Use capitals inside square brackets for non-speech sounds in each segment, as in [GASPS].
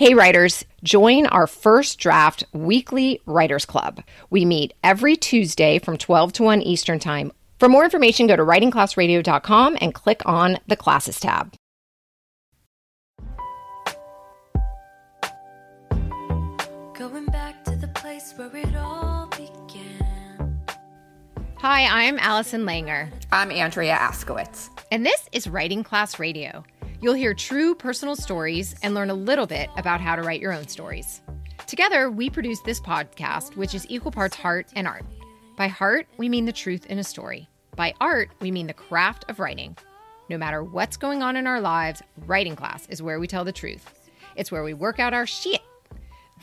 Hey, writers, join our first draft weekly writers club. We meet every Tuesday from 12 to 1 Eastern Time. For more information, go to writingclassradio.com and click on the classes tab. Going back to the place where it all began. Hi, I'm Allison Langer, I'm Andrea Askowitz. and this is Writing Class Radio. You'll hear true personal stories and learn a little bit about how to write your own stories. Together, we produce this podcast, which is equal parts heart and art. By heart, we mean the truth in a story. By art, we mean the craft of writing. No matter what's going on in our lives, writing class is where we tell the truth. It's where we work out our shit.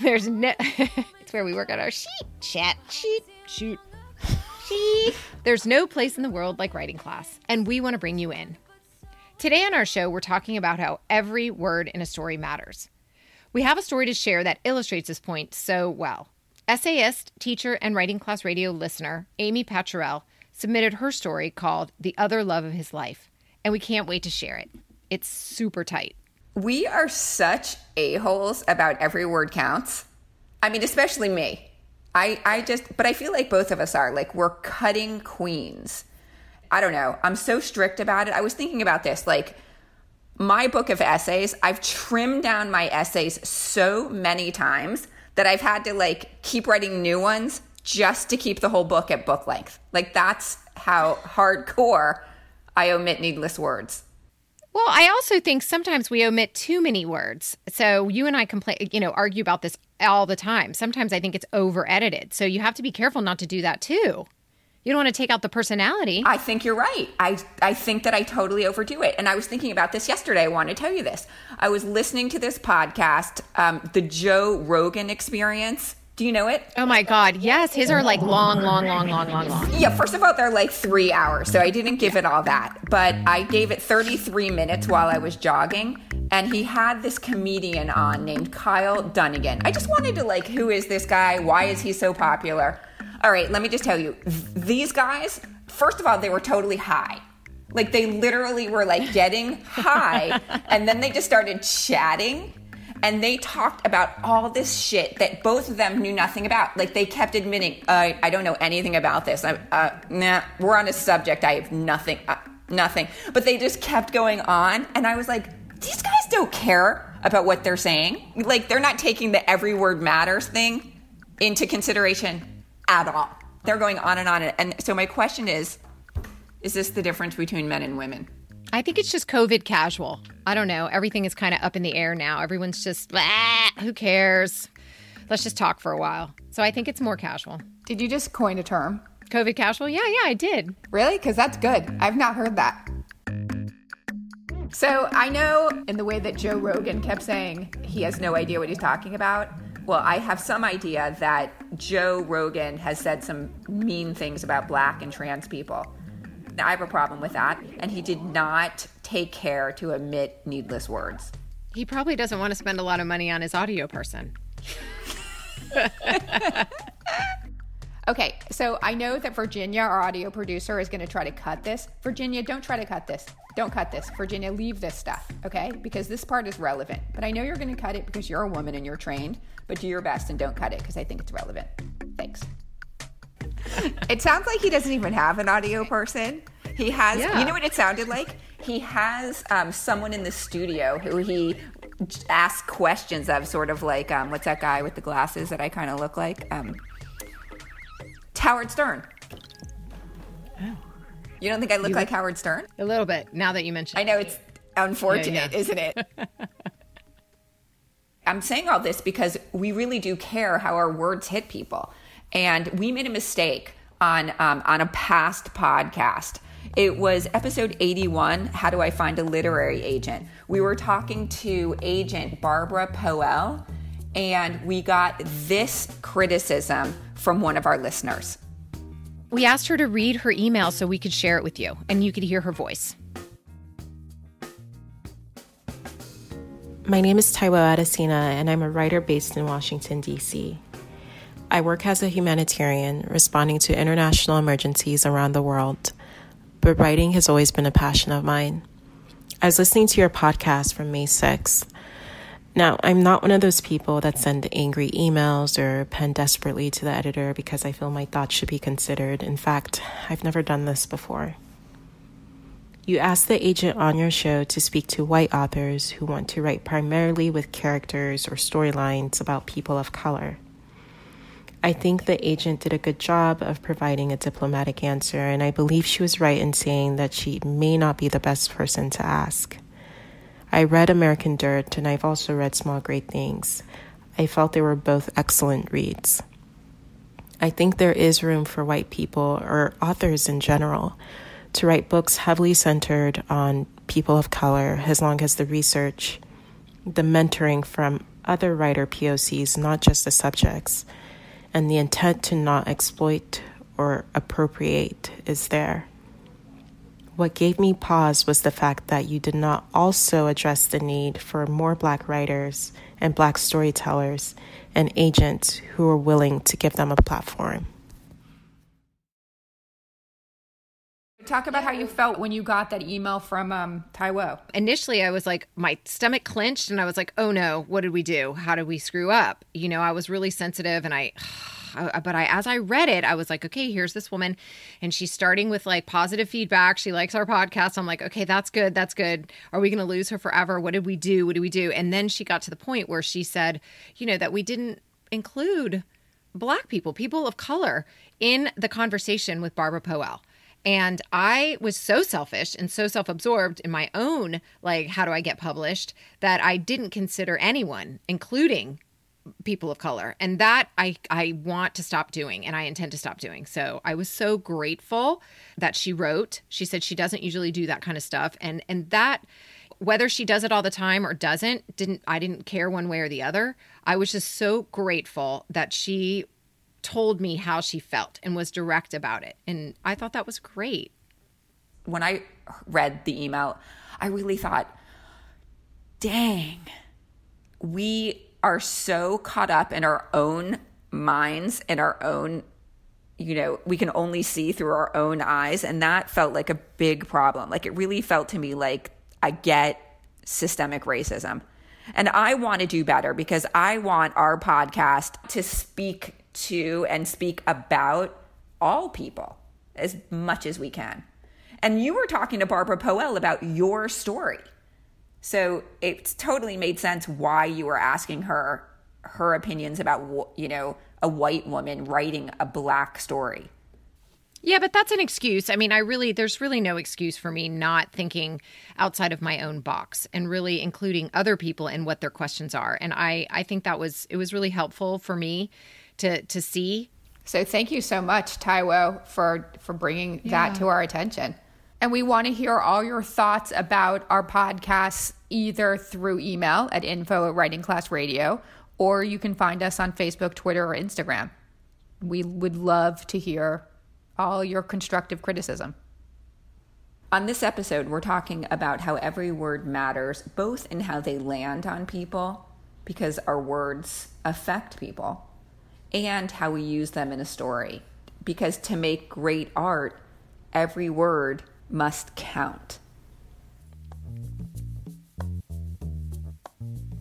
There's no [LAUGHS] it's where we work out our sheet, chat, sheet, shoot. Sheet. There's no place in the world like writing class, and we want to bring you in. Today on our show, we're talking about how every word in a story matters. We have a story to share that illustrates this point so well. Essayist, teacher, and writing class radio listener Amy Paturel submitted her story called The Other Love of His Life, and we can't wait to share it. It's super tight. We are such a-holes about every word counts. I mean, especially me. I, I just, but I feel like both of us are. Like, we're cutting queens. I don't know. I'm so strict about it. I was thinking about this. Like, my book of essays, I've trimmed down my essays so many times that I've had to like keep writing new ones just to keep the whole book at book length. Like, that's how hardcore I omit needless words. Well, I also think sometimes we omit too many words. So you and I complain, you know, argue about this all the time. Sometimes I think it's over edited. So you have to be careful not to do that too. You don't want to take out the personality. I think you're right. I, I think that I totally overdo it. And I was thinking about this yesterday. I want to tell you this. I was listening to this podcast, um, The Joe Rogan Experience. Do you know it? oh my God. Yes. His are like long, long, long, long, long, long. Yeah, first of all, they're like three hours, so I didn't give it all that. But I gave it 33 minutes while I was jogging, and he had this comedian on named Kyle Dunnigan. I just wanted to, like, who is this guy? Why is he so popular? All right, let me just tell you th- these guys, first of all, they were totally high. Like, they literally were like getting high, [LAUGHS] and then they just started chatting and they talked about all this shit that both of them knew nothing about. Like they kept admitting, uh, "I don't know anything about this. I, uh, nah, we're on a subject. I have nothing, uh, nothing." But they just kept going on, and I was like, "These guys don't care about what they're saying. Like they're not taking the every word matters thing into consideration at all. They're going on and on." And so my question is, is this the difference between men and women? I think it's just COVID casual. I don't know. Everything is kind of up in the air now. Everyone's just, "Ah, who cares? Let's just talk for a while. So I think it's more casual. Did you just coin a term? COVID casual? Yeah, yeah, I did. Really? Because that's good. I've not heard that. So I know in the way that Joe Rogan kept saying he has no idea what he's talking about. Well, I have some idea that Joe Rogan has said some mean things about black and trans people. I have a problem with that. And he did not take care to omit needless words. He probably doesn't want to spend a lot of money on his audio person. [LAUGHS] Okay, so I know that Virginia, our audio producer, is going to try to cut this. Virginia, don't try to cut this. Don't cut this. Virginia, leave this stuff, okay? Because this part is relevant. But I know you're going to cut it because you're a woman and you're trained, but do your best and don't cut it because I think it's relevant. Thanks. [LAUGHS] It sounds like he doesn't even have an audio person. He has, Yeah. you know what it sounded like? He has um, someone in the studio who he asks questions of, sort of like, um, what's that guy with the glasses that I kind of look like? Um, Howard Stern. You don't think I look like Howard Stern? A little bit, now that you mention I know it's unfortunate, Yeah, yeah. isn't it? [LAUGHS] I'm saying all this because we really do care how our words hit people. And we made a mistake on um, on a past podcast. It was episode 81 How Do I Find a Literary Agent? We were talking to agent Barbara Poelle, and we got this criticism from one of our listeners. We asked her to read her email so we could share it with you and you could hear her voice. My name is Taiwo Adesina, and I'm a writer based in Washington, D.C. I work as a humanitarian responding to international emergencies around the world, but writing has always been a passion of mine. I was listening to your podcast from May 6th, Now, I'm not one of those people that send angry emails or pen desperately to the editor because I feel my thoughts should be considered. In fact, I've never done this before. You ask the agent on your show to speak to white authors who want to write primarily with characters or storylines about people of color. I think the agent did a good job of providing a diplomatic answer, and I believe she was right in saying that she may not be the best person to ask. I read American Dirt and I've also read Small Great Things. I felt they were both excellent reads. I think there is room for white people, or authors in general, to write books heavily centered on people of color as long as the research, the mentoring from other writer POCs, not just the subjects, and the intent to not exploit or appropriate is there. What gave me pause was the fact that you did not also address the need for more Black writers and Black storytellers and agents who are willing to give them a platform. Talk about how you felt when you got that email from um, Taiwo. Initially, I was like, my stomach clenched and I was like, oh no, what did we do? How did we screw up? You know, I was really sensitive and I. but I, as I read it, I was like, okay, here's this woman, and she's starting with like positive feedback. She likes our podcast. I'm like, okay, that's good. That's good. Are we going to lose her forever? What did we do? What did we do? And then she got to the point where she said, you know, that we didn't include black people, people of color in the conversation with Barbara Poelle. And I was so selfish and so self absorbed in my own, like, how do I get published, that I didn't consider anyone, including people of color and that I I want to stop doing and I intend to stop doing. So I was so grateful that she wrote. She said she doesn't usually do that kind of stuff and and that whether she does it all the time or doesn't didn't I didn't care one way or the other. I was just so grateful that she told me how she felt and was direct about it. And I thought that was great. When I read the email, I really thought, dang, we are so caught up in our own minds and our own you know we can only see through our own eyes and that felt like a big problem like it really felt to me like i get systemic racism and i want to do better because i want our podcast to speak to and speak about all people as much as we can. And you were talking to Barbara Poelle about your story. So it totally made sense why you were asking her her opinions about you know a white woman writing a black story. Yeah, but that's an excuse. I mean, I really, there's really no excuse for me not thinking outside of my own box and really including other people in what their questions are. And I, I think that was, it was really helpful for me to to see. So thank you so much, Taiwo, for for bringing yeah. that to our attention. And we want to hear all your thoughts about our podcasts either through email at info at writing class radio or you can find us on Facebook, Twitter, or Instagram. We would love to hear all your constructive criticism. On this episode, we're talking about how every word matters, both in how they land on people, because our words affect people, and how we use them in a story. Because to make great art, every word must count.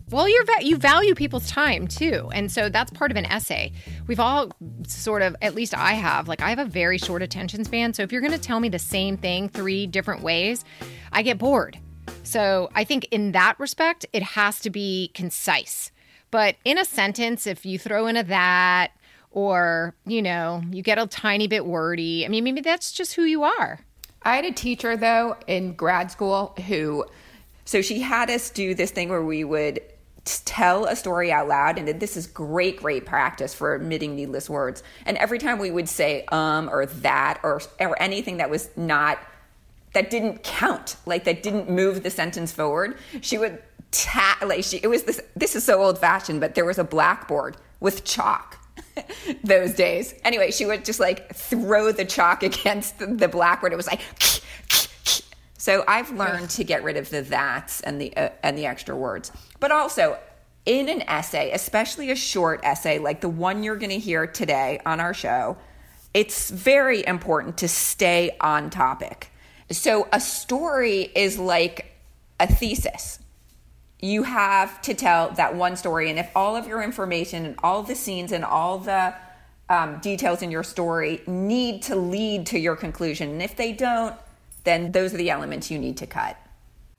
Well, you you value people's time too, and so that's part of an essay. We've all sort of, at least I have, like I have a very short attention span. So if you're going to tell me the same thing three different ways, I get bored. So I think in that respect, it has to be concise. But in a sentence, if you throw in a that or, you know, you get a tiny bit wordy, I mean, maybe that's just who you are. I had a teacher, though, in grad school who. So she had us do this thing where we would tell a story out loud and this is great great practice for omitting needless words and every time we would say um or that or or anything that was not that didn't count like that didn't move the sentence forward she would ta- like she it was this this is so old fashioned but there was a blackboard with chalk [LAUGHS] those days. Anyway she would just like throw the chalk [LAUGHS] against the, blackboard. It was like [LAUGHS] so i've learned to get rid of the that's and the uh, and the extra words. But also in an essay especially a short essay like the one you're going to hear today on our show it's very important to stay on topic. So a story is like a thesis you have to tell that one story. And if all of your information and all the scenes and all the um, details in your story need to lead to your conclusion, and if they don't, then those are the elements you need to cut.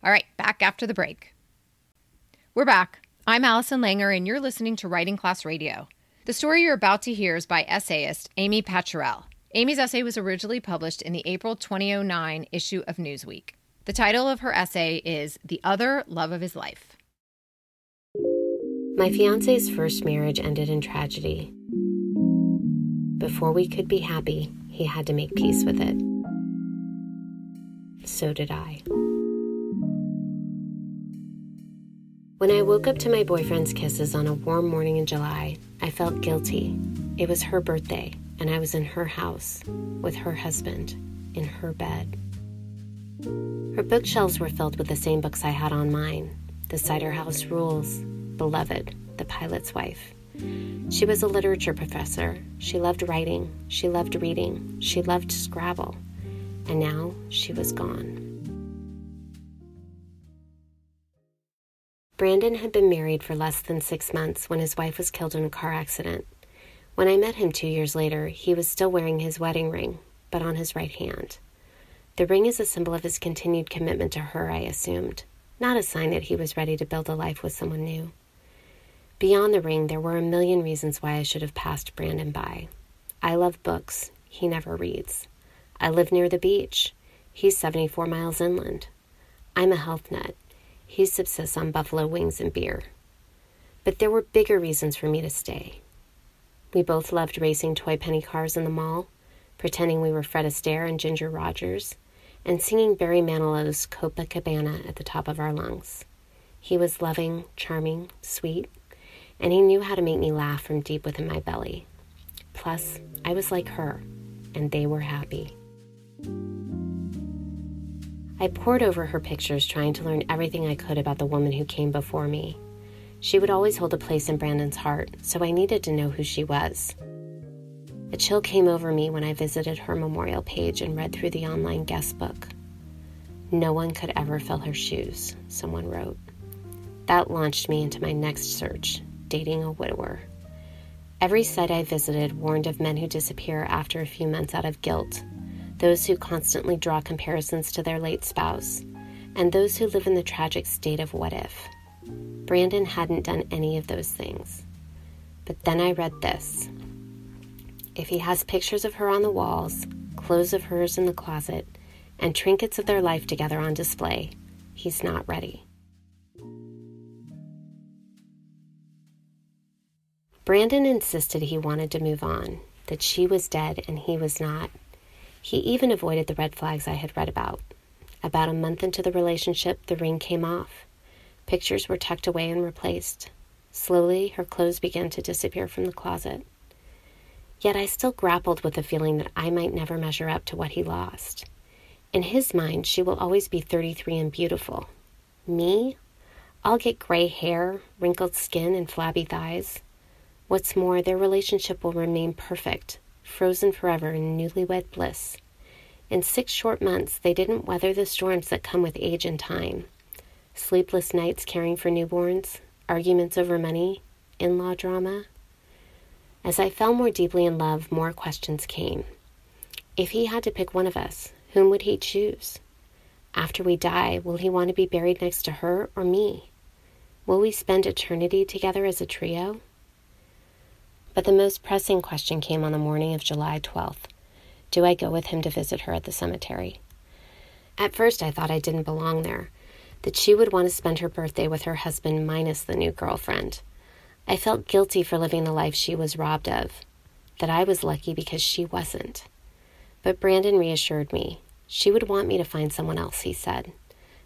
All right, back after the break. We're back. I'm Allison Langer, and you're listening to Writing Class Radio. The story you're about to hear is by essayist Amy Paturel. Amy's essay was originally published in the April 2009 issue of Newsweek. The title of her essay is The Other Love of His Life. My fiance's first marriage ended in tragedy. Before we could be happy, he had to make peace with it. So did I. When I woke up to my boyfriend's kisses on a warm morning in July, I felt guilty. It was her birthday, and I was in her house with her husband in her bed. Her bookshelves were filled with the same books I had on mine The Cider House Rules, Beloved, The Pilot's Wife. She was a literature professor. She loved writing. She loved reading. She loved Scrabble. And now she was gone. Brandon had been married for less than six months when his wife was killed in a car accident. When I met him two years later, he was still wearing his wedding ring, but on his right hand. The ring is a symbol of his continued commitment to her, I assumed, not a sign that he was ready to build a life with someone new. Beyond the ring, there were a million reasons why I should have passed Brandon by. I love books, he never reads. I live near the beach, he's 74 miles inland. I'm a health nut, he subsists on buffalo wings and beer. But there were bigger reasons for me to stay. We both loved racing toy penny cars in the mall, pretending we were Fred Astaire and Ginger Rogers, and singing Barry Manilow's Copacabana at the top of our lungs. He was loving, charming, sweet, and he knew how to make me laugh from deep within my belly. Plus, I was like her, and they were happy. I pored over her pictures, trying to learn everything I could about the woman who came before me. She would always hold a place in Brandon's heart, so I needed to know who she was. A chill came over me when I visited her memorial page and read through the online guest book. No one could ever fill her shoes, someone wrote. That launched me into my next search dating a widower. Every site I visited warned of men who disappear after a few months out of guilt those who constantly draw comparisons to their late spouse, and those who live in the tragic state of what if. Brandon hadn't done any of those things. But then I read this. If he has pictures of her on the walls, clothes of hers in the closet, and trinkets of their life together on display, he's not ready. Brandon insisted he wanted to move on, that she was dead and he was not. He even avoided the red flags I had read about. About a month into the relationship, the ring came off. Pictures were tucked away and replaced. Slowly, her clothes began to disappear from the closet. Yet I still grappled with the feeling that I might never measure up to what he lost. In his mind, she will always be 33 and beautiful. Me? I'll get gray hair, wrinkled skin, and flabby thighs. What's more, their relationship will remain perfect, frozen forever in newlywed bliss. In six short months, they didn't weather the storms that come with age and time sleepless nights caring for newborns, arguments over money, in law drama. As I fell more deeply in love, more questions came. If he had to pick one of us, whom would he choose? After we die, will he want to be buried next to her or me? Will we spend eternity together as a trio? But the most pressing question came on the morning of July 12th Do I go with him to visit her at the cemetery? At first, I thought I didn't belong there, that she would want to spend her birthday with her husband minus the new girlfriend. I felt guilty for living the life she was robbed of, that I was lucky because she wasn't. But Brandon reassured me. She would want me to find someone else, he said.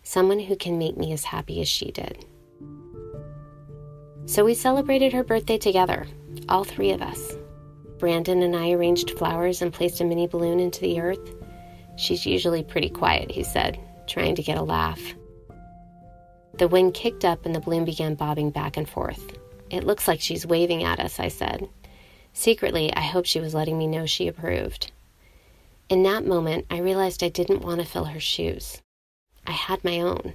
Someone who can make me as happy as she did. So we celebrated her birthday together, all three of us. Brandon and I arranged flowers and placed a mini balloon into the earth. She's usually pretty quiet, he said, trying to get a laugh. The wind kicked up and the balloon began bobbing back and forth. It looks like she's waving at us, I said. Secretly, I hoped she was letting me know she approved. In that moment, I realized I didn't want to fill her shoes. I had my own.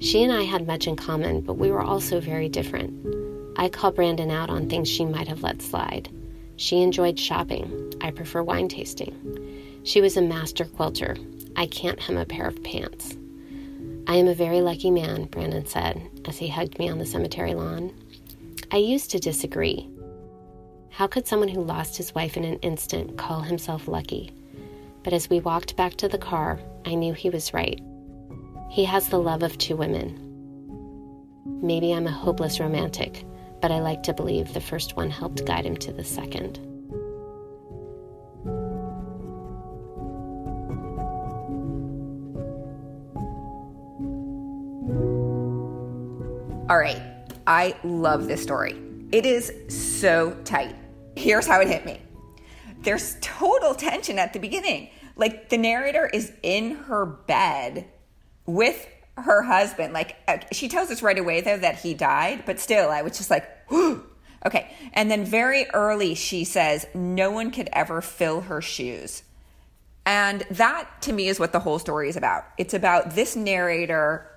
She and I had much in common, but we were also very different. I call Brandon out on things she might have let slide. She enjoyed shopping. I prefer wine tasting. She was a master quilter. I can't hem a pair of pants. I am a very lucky man, Brandon said as he hugged me on the cemetery lawn. I used to disagree. How could someone who lost his wife in an instant call himself lucky? But as we walked back to the car, I knew he was right. He has the love of two women. Maybe I'm a hopeless romantic, but I like to believe the first one helped guide him to the second. All right. I love this story. It is so tight. Here's how it hit me there's total tension at the beginning. Like the narrator is in her bed with her husband. Like uh, she tells us right away though that he died, but still, I was just like, [GASPS] okay. And then very early, she says, no one could ever fill her shoes. And that to me is what the whole story is about. It's about this narrator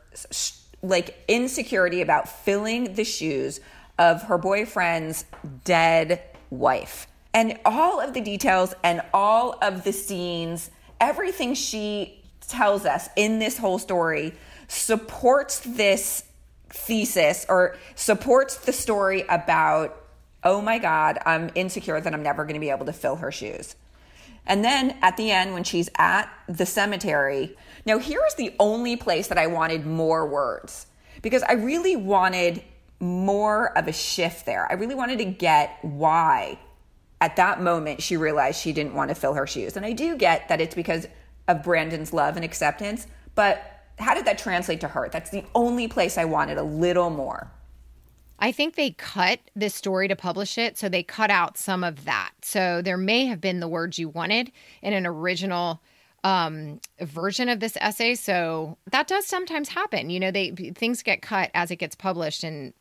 like insecurity about filling the shoes of her boyfriend's dead wife. And all of the details and all of the scenes, everything she tells us in this whole story supports this thesis or supports the story about, oh my God, I'm insecure that I'm never going to be able to fill her shoes. And then at the end, when she's at the cemetery, now here's the only place that I wanted more words because I really wanted more of a shift there. I really wanted to get why at that moment she realized she didn't want to fill her shoes. And I do get that it's because of Brandon's love and acceptance, but how did that translate to her? That's the only place I wanted a little more. I think they cut this story to publish it, so they cut out some of that. So there may have been the words you wanted in an original um, version of this essay. So that does sometimes happen. You know, they things get cut as it gets published, and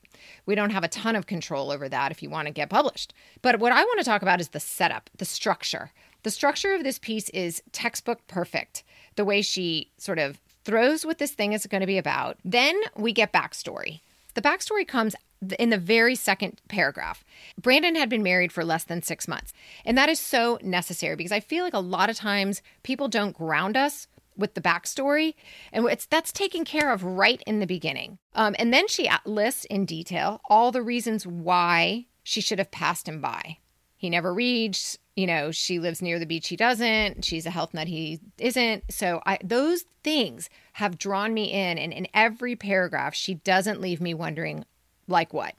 we don't have a ton of control over that if you want to get published. But what I want to talk about is the setup, the structure. The structure of this piece is textbook perfect. The way she sort of throws what this thing is going to be about. Then we get backstory. The backstory comes in the very second paragraph. Brandon had been married for less than six months. And that is so necessary because I feel like a lot of times people don't ground us with the backstory. And it's that's taken care of right in the beginning. Um, and then she lists in detail all the reasons why she should have passed him by. He never reads, you know, she lives near the beach, he doesn't. She's a health nut, he isn't. So I those things have drawn me in. And in every paragraph, she doesn't leave me wondering, like what?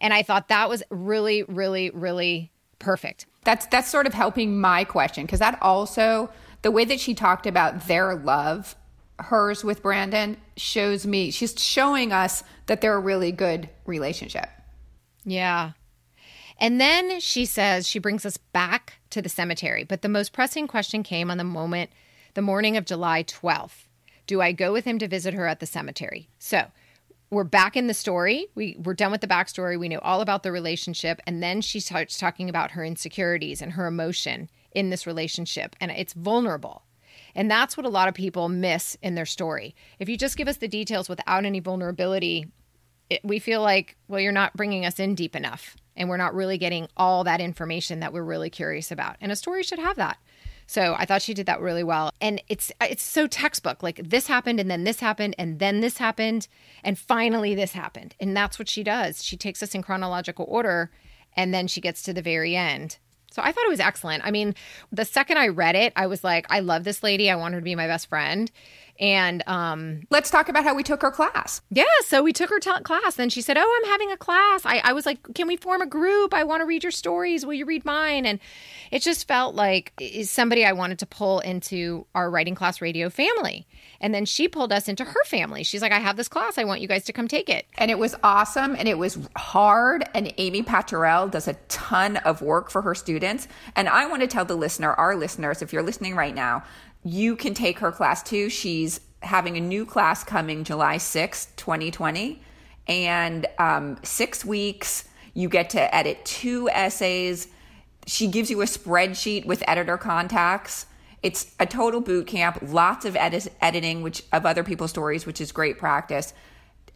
And I thought that was really, really, really perfect. That's that's sort of helping my question because that also the way that she talked about their love, hers with Brandon, shows me she's showing us that they're a really good relationship. Yeah. And then she says she brings us back to the cemetery. But the most pressing question came on the moment, the morning of July 12th. Do I go with him to visit her at the cemetery? So we're back in the story. We we're done with the backstory. We know all about the relationship, and then she starts talking about her insecurities and her emotion in this relationship, and it's vulnerable. And that's what a lot of people miss in their story. If you just give us the details without any vulnerability, it, we feel like, well, you're not bringing us in deep enough, and we're not really getting all that information that we're really curious about. And a story should have that. So I thought she did that really well. And it's it's so textbook. Like this happened and then this happened and then this happened and finally this happened. And that's what she does. She takes us in chronological order and then she gets to the very end. So I thought it was excellent. I mean, the second I read it, I was like, I love this lady. I want her to be my best friend. And um, let's talk about how we took her class. Yeah, so we took her t- class. Then she said, "Oh, I'm having a class." I, I was like, "Can we form a group? I want to read your stories. Will you read mine?" And it just felt like somebody I wanted to pull into our writing class radio family. And then she pulled us into her family. She's like, "I have this class. I want you guys to come take it." And it was awesome, and it was hard. And Amy Paturel does a ton of work for her students. And I want to tell the listener, our listeners, if you're listening right now, you can take her class too. She's having a new class coming July 6th, 2020. And um, six weeks, you get to edit two essays. She gives you a spreadsheet with editor contacts. It's a total boot camp, lots of edit- editing which of other people's stories, which is great practice.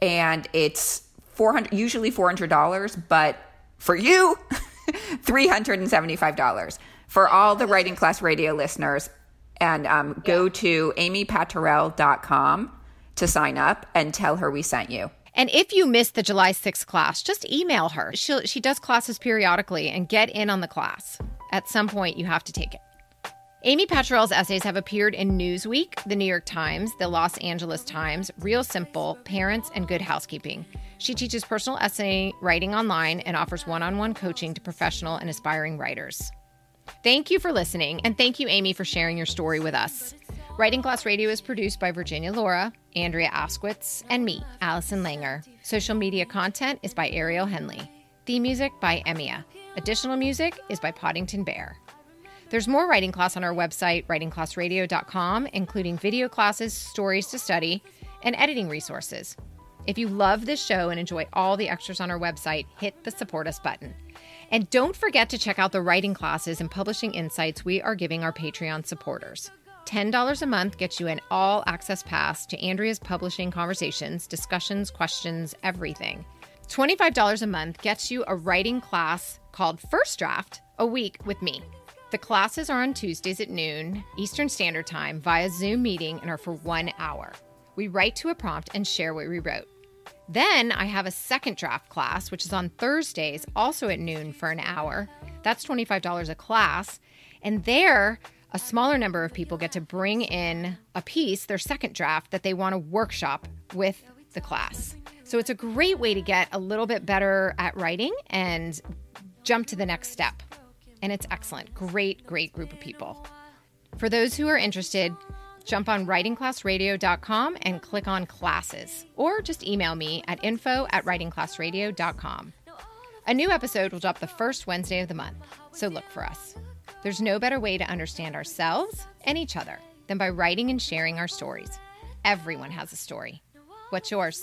And it's 400 usually $400, but for you, [LAUGHS] $375 for all the writing class radio listeners. And um, go to amypaturel.com to sign up and tell her we sent you. And if you missed the July 6th class, just email her. She she does classes periodically and get in on the class. At some point, you have to take it. Amy Paturel's essays have appeared in Newsweek, the New York Times, the Los Angeles Times, Real Simple, Parents, and Good Housekeeping. She teaches personal essay writing online and offers one on one coaching to professional and aspiring writers. Thank you for listening, and thank you, Amy, for sharing your story with us. Writing Class Radio is produced by Virginia Laura, Andrea Askowitz, and me, Allison Langer. Social media content is by Ariel Henley. Theme music by Emia. Additional music is by Poddington Bear. There's more writing class on our website, writingclassradio.com, including video classes, stories to study, and editing resources. If you love this show and enjoy all the extras on our website, hit the support us button. And don't forget to check out the writing classes and publishing insights we are giving our Patreon supporters. $10 a month gets you an all access pass to Andrea's publishing conversations, discussions, questions, everything. $25 a month gets you a writing class called First Draft a week with me. The classes are on Tuesdays at noon Eastern Standard Time via Zoom meeting and are for one hour. We write to a prompt and share what we wrote. Then I have a second draft class, which is on Thursdays, also at noon for an hour. That's $25 a class. And there, a smaller number of people get to bring in a piece, their second draft, that they want to workshop with the class. So it's a great way to get a little bit better at writing and jump to the next step. And it's excellent. Great, great group of people. For those who are interested, jump on writingclassradio.com and click on classes, or just email me at info at writingclassradio.com. A new episode will drop the first Wednesday of the month, so look for us. There's no better way to understand ourselves and each other than by writing and sharing our stories. Everyone has a story. What's yours?